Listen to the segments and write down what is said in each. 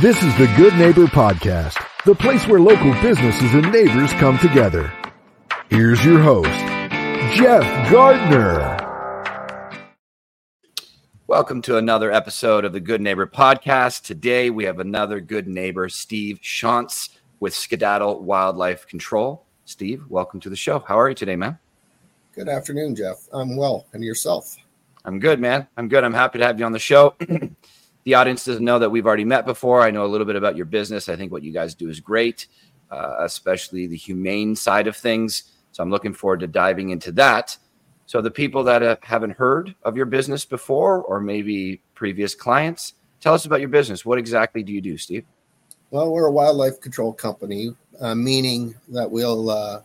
This is the Good Neighbor Podcast, the place where local businesses and neighbors come together. Here's your host, Jeff Gardner. Welcome to another episode of the Good Neighbor Podcast. Today we have another good neighbor, Steve Tschanz with Skedaddle Wildlife Control. Steve, welcome to the show. How are you today, man? Good afternoon, Jeff. I'm well. And yourself? I'm good, man. I'm good. I'm happy to have you on the show. the audience doesn't know that we've already met before. I know a little bit about your business. I think what you guys do is great, uh, especially the humane side of things. So I'm looking forward to diving into that. So the people that uh, haven't heard of your business before, or maybe previous clients, tell us about your business. What exactly do you do, Steve? Well, we're a wildlife control company, uh, meaning that we'll uh,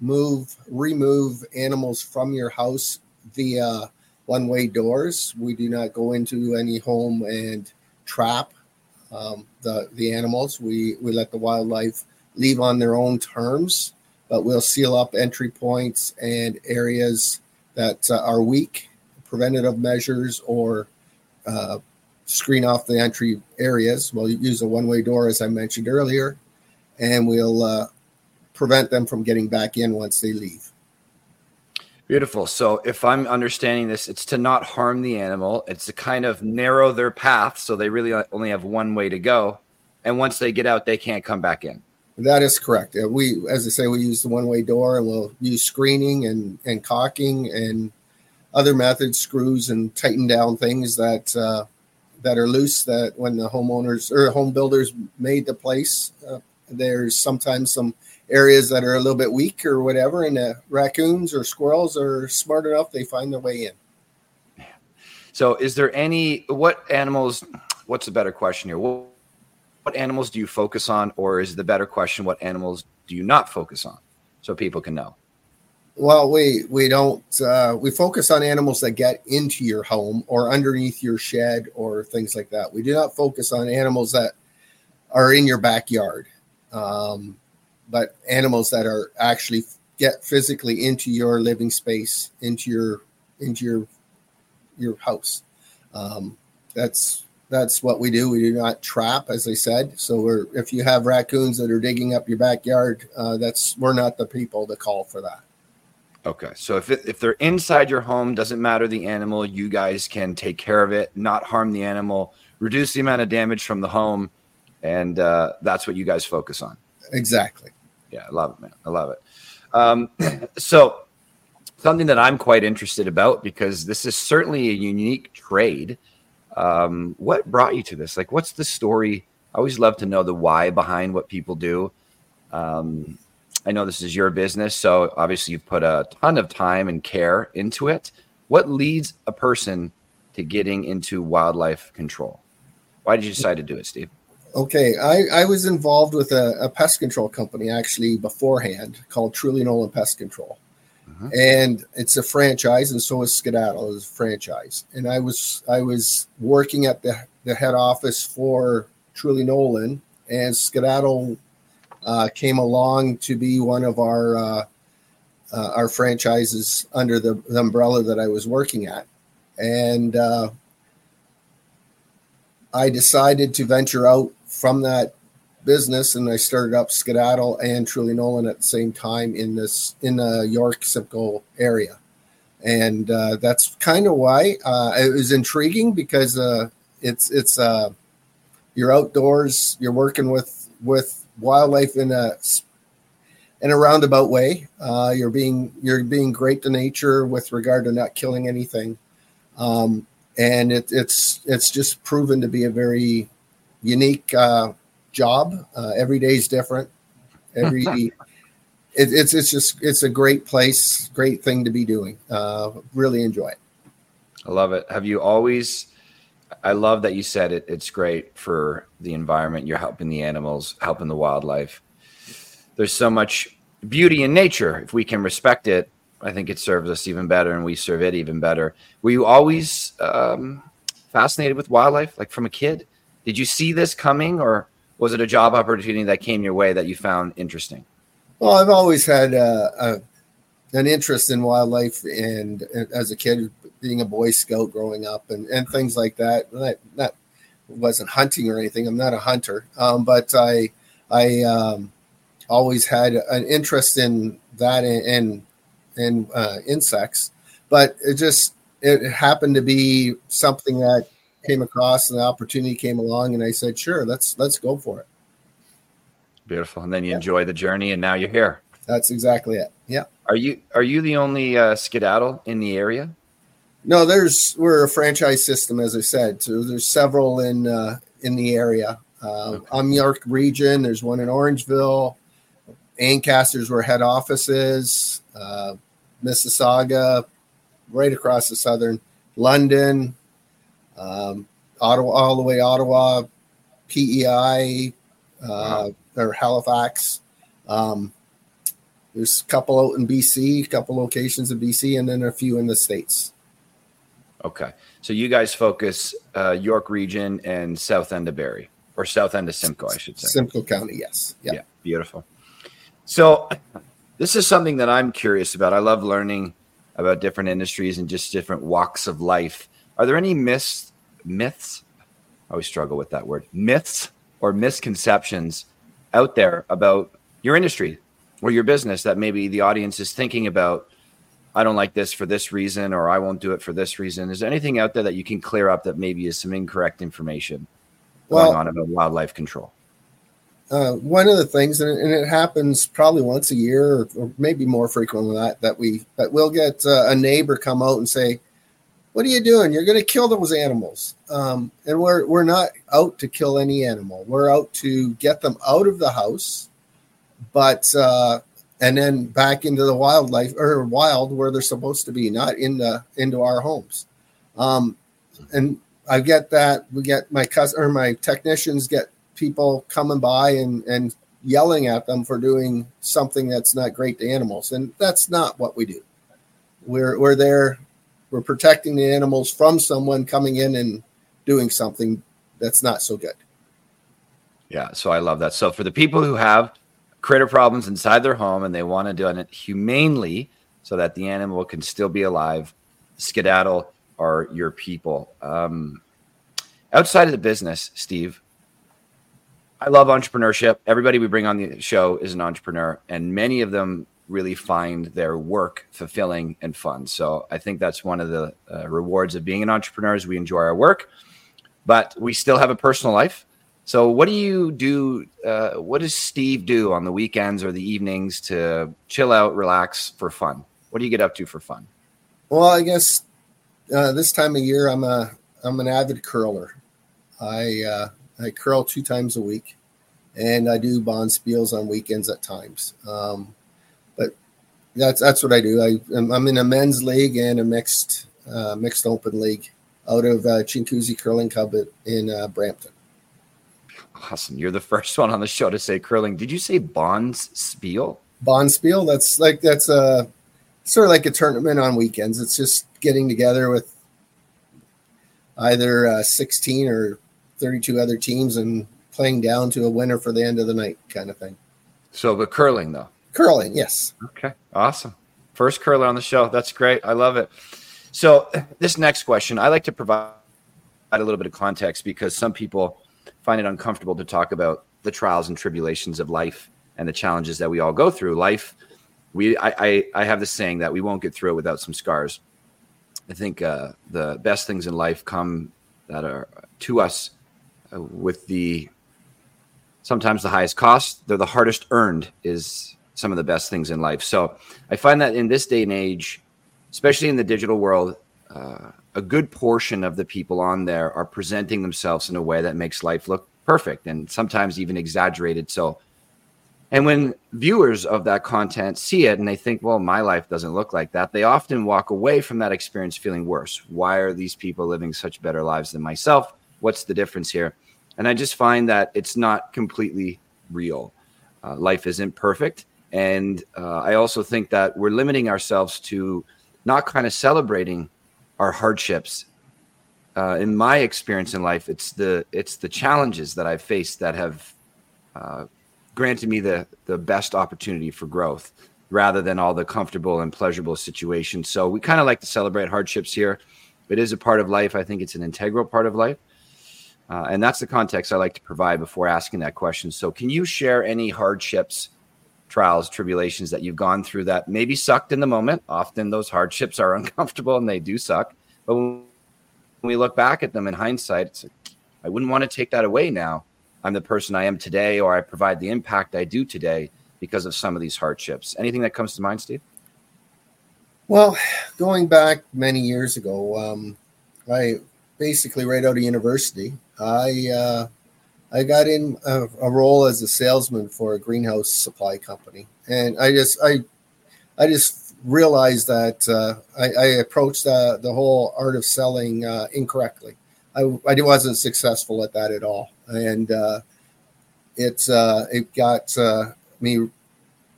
move, remove animals from your house via one way doors. We do not go into any home and trap um, the, the animals. We, we let the wildlife leave on their own terms, but we'll seal up entry points and areas that uh, are weak, preventative measures, or uh, screen off the entry areas. We'll use a one way door, as I mentioned earlier, and we'll uh, prevent them from getting back in once they leave. Beautiful. So, if I'm understanding this, it's to not harm the animal. It's to kind of narrow their path so they really only have one way to go. And once they get out, they can't come back in. That is correct. Uh, we, as I say, we use the one-way door, and we'll use screening and and caulking and other methods, screws and tighten down things that uh, that are loose. That when the homeowners or home builders made the place, uh, there's sometimes some areas that are a little bit weak or whatever, and the raccoons or squirrels are smart enough; they find their way in. So, is there any what animals? What's the better question here? What, what animals do you focus on, or is the better question what animals do you not focus on, so people can know? Well, we we don't uh, we focus on animals that get into your home or underneath your shed or things like that. We do not focus on animals that are in your backyard. Um, but animals that are actually get physically into your living space, into your into your your house. Um, that's that's what we do. We do not trap, as I said. So we're if you have raccoons that are digging up your backyard, uh, that's we're not the people to call for that. Okay, so if it, if they're inside your home, doesn't matter the animal, you guys can take care of it, not harm the animal, reduce the amount of damage from the home, and uh, that's what you guys focus on. Exactly. Yeah, I love it, man. I love it. Um, so, something that I'm quite interested about because this is certainly a unique trade. Um, what brought you to this? Like, what's the story? I always love to know the why behind what people do. Um, I know this is your business, so obviously you've put a ton of time and care into it. What leads a person to getting into wildlife control? Why did you decide to do it, Steve? Okay, I, I was involved with a, a, pest control company actually beforehand called Truly Nolan Pest Control. Uh-huh. And it's a franchise, and so is Skedaddle is a franchise. And I was I was working at the, the head office for Truly Nolan, and Skedaddle uh, came along to be one of our uh, uh, our franchises under the, the, umbrella that I was working at. And uh, I decided to venture out from that business and I started up Skedaddle and Truly Nolan at the same time in this in the York Simcoe area. And uh, that's kind of why uh, it was intriguing because uh, it's it's uh, you're outdoors, you're working with with wildlife in a in a roundabout way. Uh, you're being you're being great to nature with regard to not killing anything, um, and it, it's it's just proven to be a very unique uh, job. Uh, every day is different. Every it, it's it's just it's a great place, great thing to be doing. Uh, really enjoy it. I love it. Have you always? I love that you said it. It's great for the environment. You're helping the animals, helping the wildlife. There's so much beauty in nature. If we can respect it, I think it serves us even better, and we serve it even better. Were you always um, fascinated with wildlife, like from a kid? Did you see this coming, or was it a job opportunity that came your way that you found interesting? Well, I've always had uh, a, an interest in wildlife, and, and, as a kid, being a Boy Scout growing up, and, and things like that. That, that wasn't hunting or anything. I'm not a hunter, um, but I I um, always had an interest in that and and uh, insects. But it just it happened to be something that came across and the opportunity came along and I said, sure, let's let's go for it. Beautiful. And then you yeah. enjoy the journey and now you're here. That's exactly it. Yeah. Are you are you the only uh, skedaddle in the area? No, there's we're a franchise system, as I said. So there's several in uh, in the area. Uh, okay. I'm York region. There's one in Orangeville. Ancaster's where head office is. Uh, Mississauga, right across the southern London, um, Ottawa, all the way Ottawa, PEI, uh, wow. or Halifax. Um, there's a couple out in BC, a couple locations in BC, and then a few in the states. Okay, so you guys focus uh, York region and south end of Barrie, or south end of Simcoe, I should say. Simcoe County, yes. Yeah, yeah beautiful. So this is something that I'm curious about. I love learning about different industries and just different walks of life. Are there any myths? Myths? I always struggle with that word. Myths or misconceptions out there about your industry or your business that maybe the audience is thinking about. I don't like this for this reason, or I won't do it for this reason. Is there anything out there that you can clear up that maybe is some incorrect information well, going on about wildlife control? uh, one of the things, and, and, it happens probably once a year, or, or, maybe more frequent than that, that we that we'll get uh, a neighbor come out and say, "What are you doing? You're going to kill those animals." Um, and we're we're not out to kill any animal. We're out to get them out of the house, but uh, and then back into the wildlife or wild where they're supposed to be, not in the into our homes. Um, and I get that we get my cousin or my technicians get people coming by and, and yelling at them for doing something that's not great to animals. And that's not what we do. We're, we're there, we're protecting the animals from someone coming in and doing something that's not so good. Yeah, so I love that. So for the people who have critter problems inside their home and they want to do it humanely so that the animal can still be alive, skedaddle are your people. Um, outside of the business, Steve, I love entrepreneurship. Everybody we bring on the show is an entrepreneur, and many of them really find their work fulfilling and fun. So I think that's one of the uh, rewards of being an entrepreneur is we enjoy our work, but we still have a personal life. So what do you do? Uh, what does Steve do on the weekends or the evenings to chill out, relax for fun? What do you get up to for fun? Well, I guess uh, this time of year I'm a I'm an avid curler. I uh, I curl two times a week, and I do bonspiels on weekends at times. Um, that's that's what I do. I I'm in a men's league and a mixed uh, mixed open league out of uh, Chinguacousy Curling Club in uh, Brampton. Awesome! You're the first one on the show to say curling. Did you say bonds spiel? Bonspiel. That's like that's a sort of like a tournament on weekends. It's just getting together with either uh, 16 or 32 other teams and playing down to a winner for the end of the night kind of thing. So the curling though. Curling, yes. Okay. Awesome. First curler on the show. That's great. I love it. So this next question, I like to provide a little bit of context because some people find it uncomfortable to talk about the trials and tribulations of life and the challenges that we all go through. Life, we I I, I have this saying that we won't get through it without some scars. I think uh, the best things in life come that are to us uh, with the sometimes the highest cost. They're the hardest earned is some of the best things in life. So I find that in this day and age, especially in the digital world, uh, a good portion of the people on there are presenting themselves in a way that makes life look perfect and sometimes even exaggerated. So, and when viewers of that content see it and they think, well, my life doesn't look like that, they often walk away from that experience feeling worse. Why are these people living such better lives than myself? What's the difference here? And I just find that it's not completely real. Uh, life isn't perfect. And uh, I also think that we're limiting ourselves to not kind of celebrating our hardships. Uh, in my experience in life, it's the it's the challenges that I've faced that have uh, granted me the the best opportunity for growth, rather than all the comfortable and pleasurable situations. So we kind of like to celebrate hardships here. It is a part of life. I think it's an integral part of life. Uh, and that's the context I like to provide before asking that question. So, can you share any hardships, trials, tribulations that you've gone through that maybe sucked in the moment? Often those hardships are uncomfortable and they do suck. But when we look back at them in hindsight, it's like, I wouldn't want to take that away now. I'm the person I am today, or I provide the impact I do today because of some of these hardships. Anything that comes to mind, Steve? Well, going back many years ago, um, I basically right out of university, I uh, I got in a, a, role as a salesman for a greenhouse supply company, and I just I I just realized that uh, I, I, approached the, the whole art of selling uh, incorrectly. I, I wasn't successful at that at all, and uh, it's uh, it got uh, me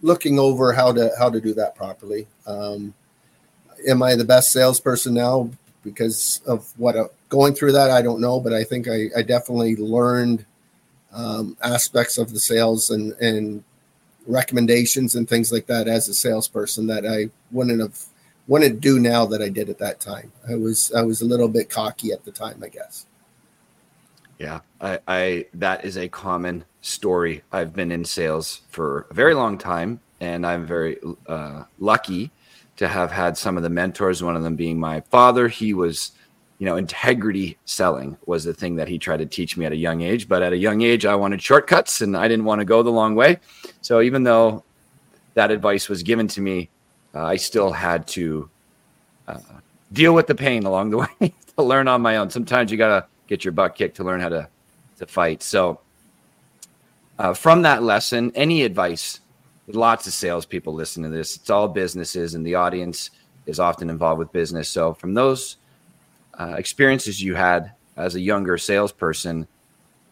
looking over how to how to do that properly. Um, am I the best salesperson now because of what uh, going through that? I don't know, but I think I, I definitely learned um, aspects of the sales and and recommendations and things like that as a salesperson that I wouldn't have wouldn't do now that I did at that time. I was I was a little bit cocky at the time, I guess. Yeah, I, I that is a common story. I've been in sales for a very long time, and I'm very uh, lucky to have had some of the mentors. One of them being my father. He was you know, integrity selling was the thing that he tried to teach me at a young age. But at a young age, I wanted shortcuts and I didn't want to go the long way. So even though that advice was given to me, uh, I still had to uh, deal with the pain along the way to learn on my own. Sometimes you got to get your butt kicked to learn how to, to fight. So uh, from that lesson, any advice, lots of salespeople listen to this. It's all businesses and the audience is often involved with business. So from those uh, experiences you had as a younger salesperson,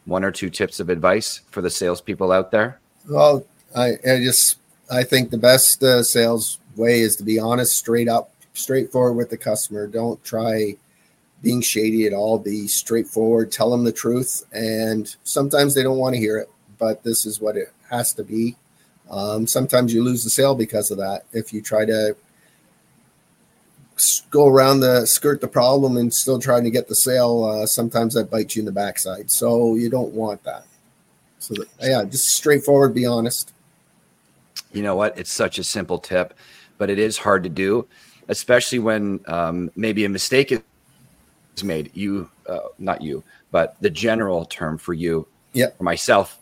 one or two tips of advice for the salespeople out there? Well, I, I just I think the best uh, sales way is to be honest, straight up, straightforward with the customer. Don't try being shady at all. Be straightforward. Tell them the truth. And sometimes they don't want to hear it, but this is what it has to be. Um, sometimes you lose the sale because of that. If you try to go around the skirt the problem and still trying to get the sale, uh, sometimes that bites you in the backside. So you don't want that. So that, yeah, just straightforward, be honest. You know what? It's such a simple tip, but it is hard to do, especially when um, maybe a mistake is made. You, uh, not you, but the general term for you, yeah, for myself,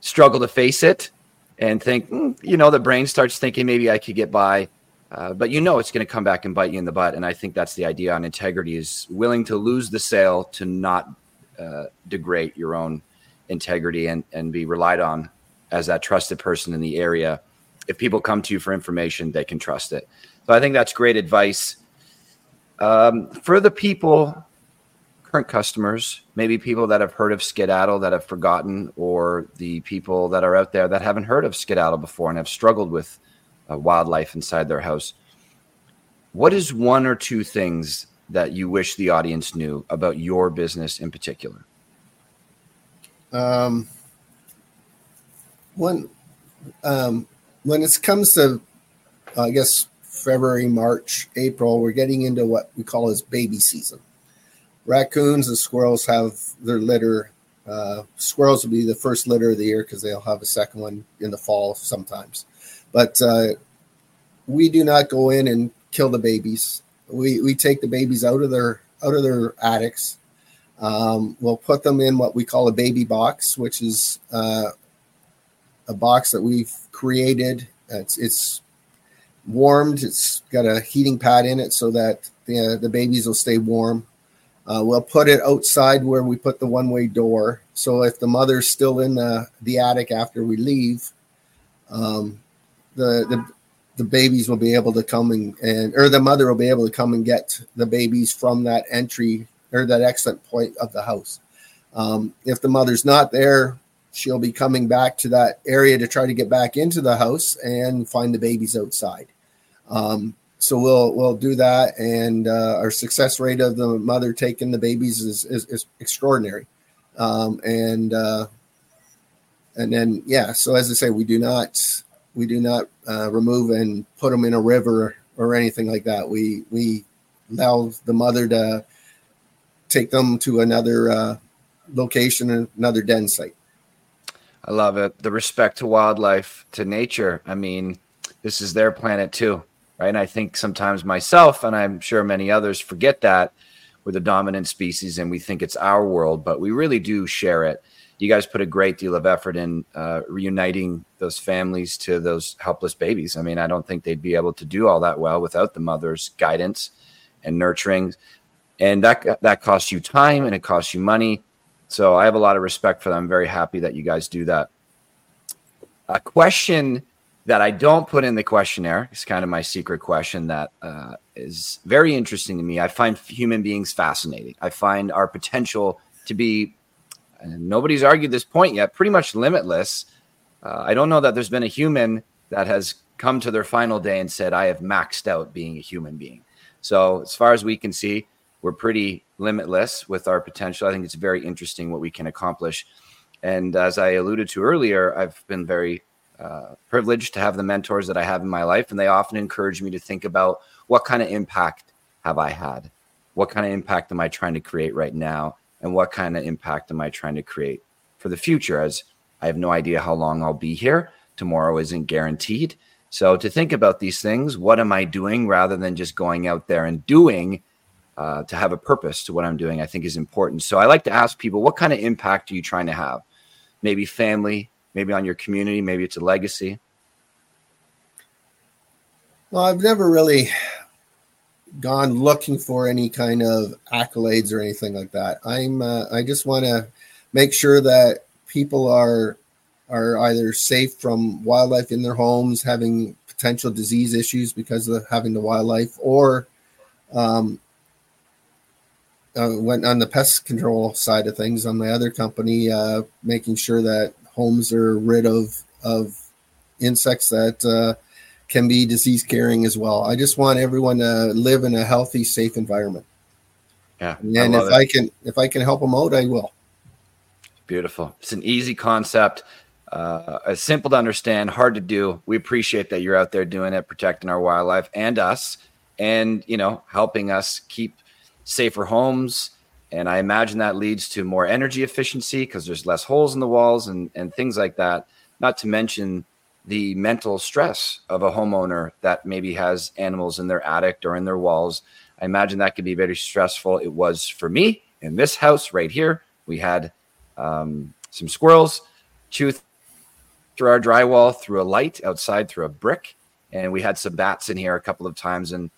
struggle to face it and think, mm, you know, the brain starts thinking maybe I could get by uh, but you know it's going to come back and bite you in the butt. And I think that's the idea on integrity is willing to lose the sale to not uh, degrade your own integrity and, and be relied on as that trusted person in the area. If people come to you for information, they can trust it. So I think that's great advice. Um, for the people, current customers, maybe people that have heard of Skedaddle that have forgotten, or the people that are out there that haven't heard of Skedaddle before and have struggled with uh, wildlife inside their house. What is one or two things that you wish the audience knew about your business in particular? Um, when um, when it comes to, I guess February, March, April, we're getting into what we call as baby season. Raccoons and squirrels have their litter. Uh, squirrels will be the first litter of the year because they'll have a second one in the fall sometimes. But uh, we do not go in and kill the babies. We we take the babies out of their out of their attics. Um, we'll put them in what we call a baby box, which is uh, a box that we've created. It's, it's warmed. It's got a heating pad in it so that the, the babies will stay warm. Uh, we'll put it outside where we put the one way door. So if the mother's still in the, the attic after we leave, um, the, the the babies will be able to come and, and or the mother will be able to come and get the babies from that entry or that exit point of the house. Um, if the mother's not there, she'll be coming back to that area to try to get back into the house and find the babies outside. Um, so we'll we'll do that, and uh, our success rate of the mother taking the babies is is, is extraordinary. Um, and uh, and then yeah, so as I say, we do not we do not uh, remove and put them in a river or anything like that. We we allow the mother to take them to another uh, location, another den site. I love it. The respect to wildlife, to nature. I mean, this is their planet too, right? And I think sometimes myself, and I'm sure many others, forget that we're the dominant species and we think it's our world, but we really do share it. You guys put a great deal of effort in uh, reuniting those families to those helpless babies. I mean, I don't think they'd be able to do all that well without the mother's guidance and nurturing. And that that costs you time and it costs you money so I have a lot of respect for them. I'm very happy that you guys do that. A question that I don't put in the questionnaire is kind of my secret question that uh, is very interesting to me. I find human beings fascinating. I find our potential to be, nobody's argued this point yet, pretty much limitless. Uh, I don't know that there's been a human that has come to their final day and said, I have maxed out being a human being. So, as far as we can see, we're pretty limitless with our potential. I think it's very interesting what we can accomplish. And as I alluded to earlier, I've been very uh, privileged to have the mentors that I have in my life, and they often encourage me to think about what kind of impact have I had? What kind of impact am I trying to create right now? And what kind of impact am I trying to create for the future? As I have no idea how long I'll be here. Tomorrow isn't guaranteed. So to think about these things, what am I doing rather than just going out there and doing uh, to have a purpose to what I'm doing, I think is important. So I like to ask people, what kind of impact are you trying to have? Maybe family, maybe on your community, maybe it's a legacy. Well, I've never really gone looking for any kind of accolades or anything like that. I'm uh, I just want to make sure that people are are either safe from wildlife in their homes, having potential disease issues because of having the wildlife, or um, uh, went on the pest control side of things on my other company, uh, making sure that homes are rid of of insects that uh, can be disease carrying as well. I just want everyone to live in a healthy, safe environment. Yeah, and I if it. I can if I can help them out, I will. Beautiful. It's an easy concept. Uh, simple to understand, hard to do. We appreciate that you're out there doing it, protecting our wildlife and us, and you know, helping us keep safer homes. And I imagine that leads to more energy efficiency because there's less holes in the walls and, and things like that. Not to mention the mental stress of a homeowner that maybe has animals in their attic or in their walls. I imagine that could be very stressful. It was for me in this house right here. We had um, some squirrels chew through our drywall through a light outside through a brick. And we had some bats in here a couple of times. And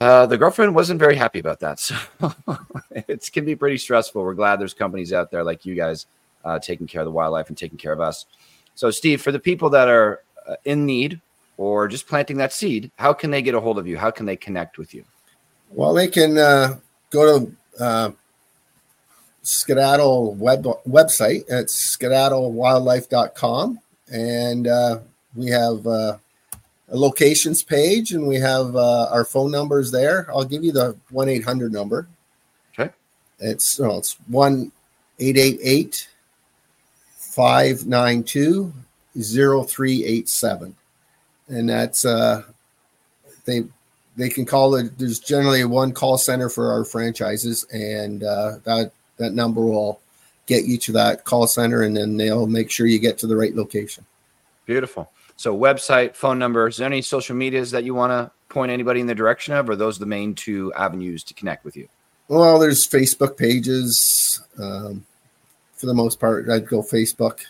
uh, the girlfriend wasn't very happy about that. So it can be pretty stressful. We're glad there's companies out there like you guys uh, taking care of the wildlife and taking care of us. So, Steve, for the people that are uh, in need or just planting that seed, how can they get a hold of you? How can they connect with you? Well, they can uh, go to uh, Skedaddle web website at skedaddlewildlife.com and uh, we have a locations page and we have uh, our phone numbers there. I'll give you the 1 800 number. Okay. It's, no, it's 1 888 592 0387. And that's, uh, they, they can call it. There's generally one call center for our franchises, and uh, that that number will get you to that call center, and then they'll make sure you get to the right location. Beautiful. So website, phone number. Is there any social medias that you want to point anybody in the direction of, or those the main two avenues to connect with you? Well, there's Facebook pages. Um, for the most part, I'd go Facebook.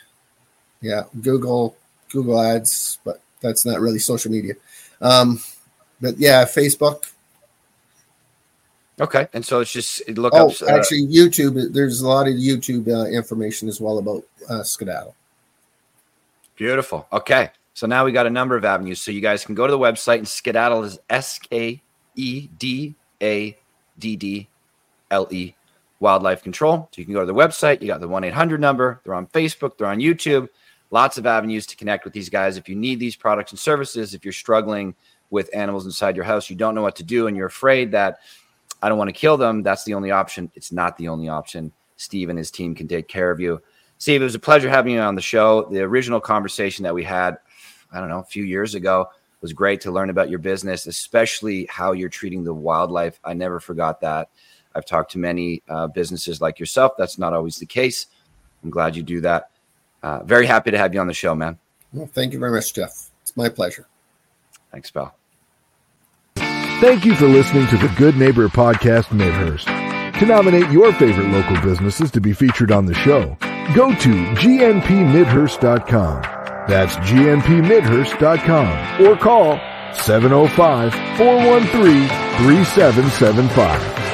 Yeah, Google, Google Ads, but that's not really social media. Um, but yeah, Facebook. Okay, and so it's just look oh, up. Uh, actually, YouTube. There's a lot of YouTube uh, information as well about uh, Skedaddle. Beautiful. Okay, so now we got a number of avenues. So you guys can go to the website and skedaddle is S K E D A D D L E wildlife control. So you can go to the website. You got the 1 800 number. They're on Facebook, they're on YouTube. Lots of avenues to connect with these guys. If you need these products and services, if you're struggling with animals inside your house, you don't know what to do, and you're afraid that I don't want to kill them, that's the only option. It's not the only option. Steve and his team can take care of you. Steve, it was a pleasure having you on the show. The original conversation that we had I don't know, a few years ago. Was great to learn about your business, especially how you're treating the wildlife. I never forgot that. I've talked to many uh, businesses like yourself. That's not always the case. I'm glad you do that. Uh, very happy to have you on the show, man. Well, thank you very much, Jeff. It's my pleasure. Thanks, pal. Thank you for listening to the Good Neighbor Podcast Midhurst. To nominate your favorite local businesses to be featured on the show, go to gnpmidhurst.com. That's gnpmidhurst.com or call 705 413 3775.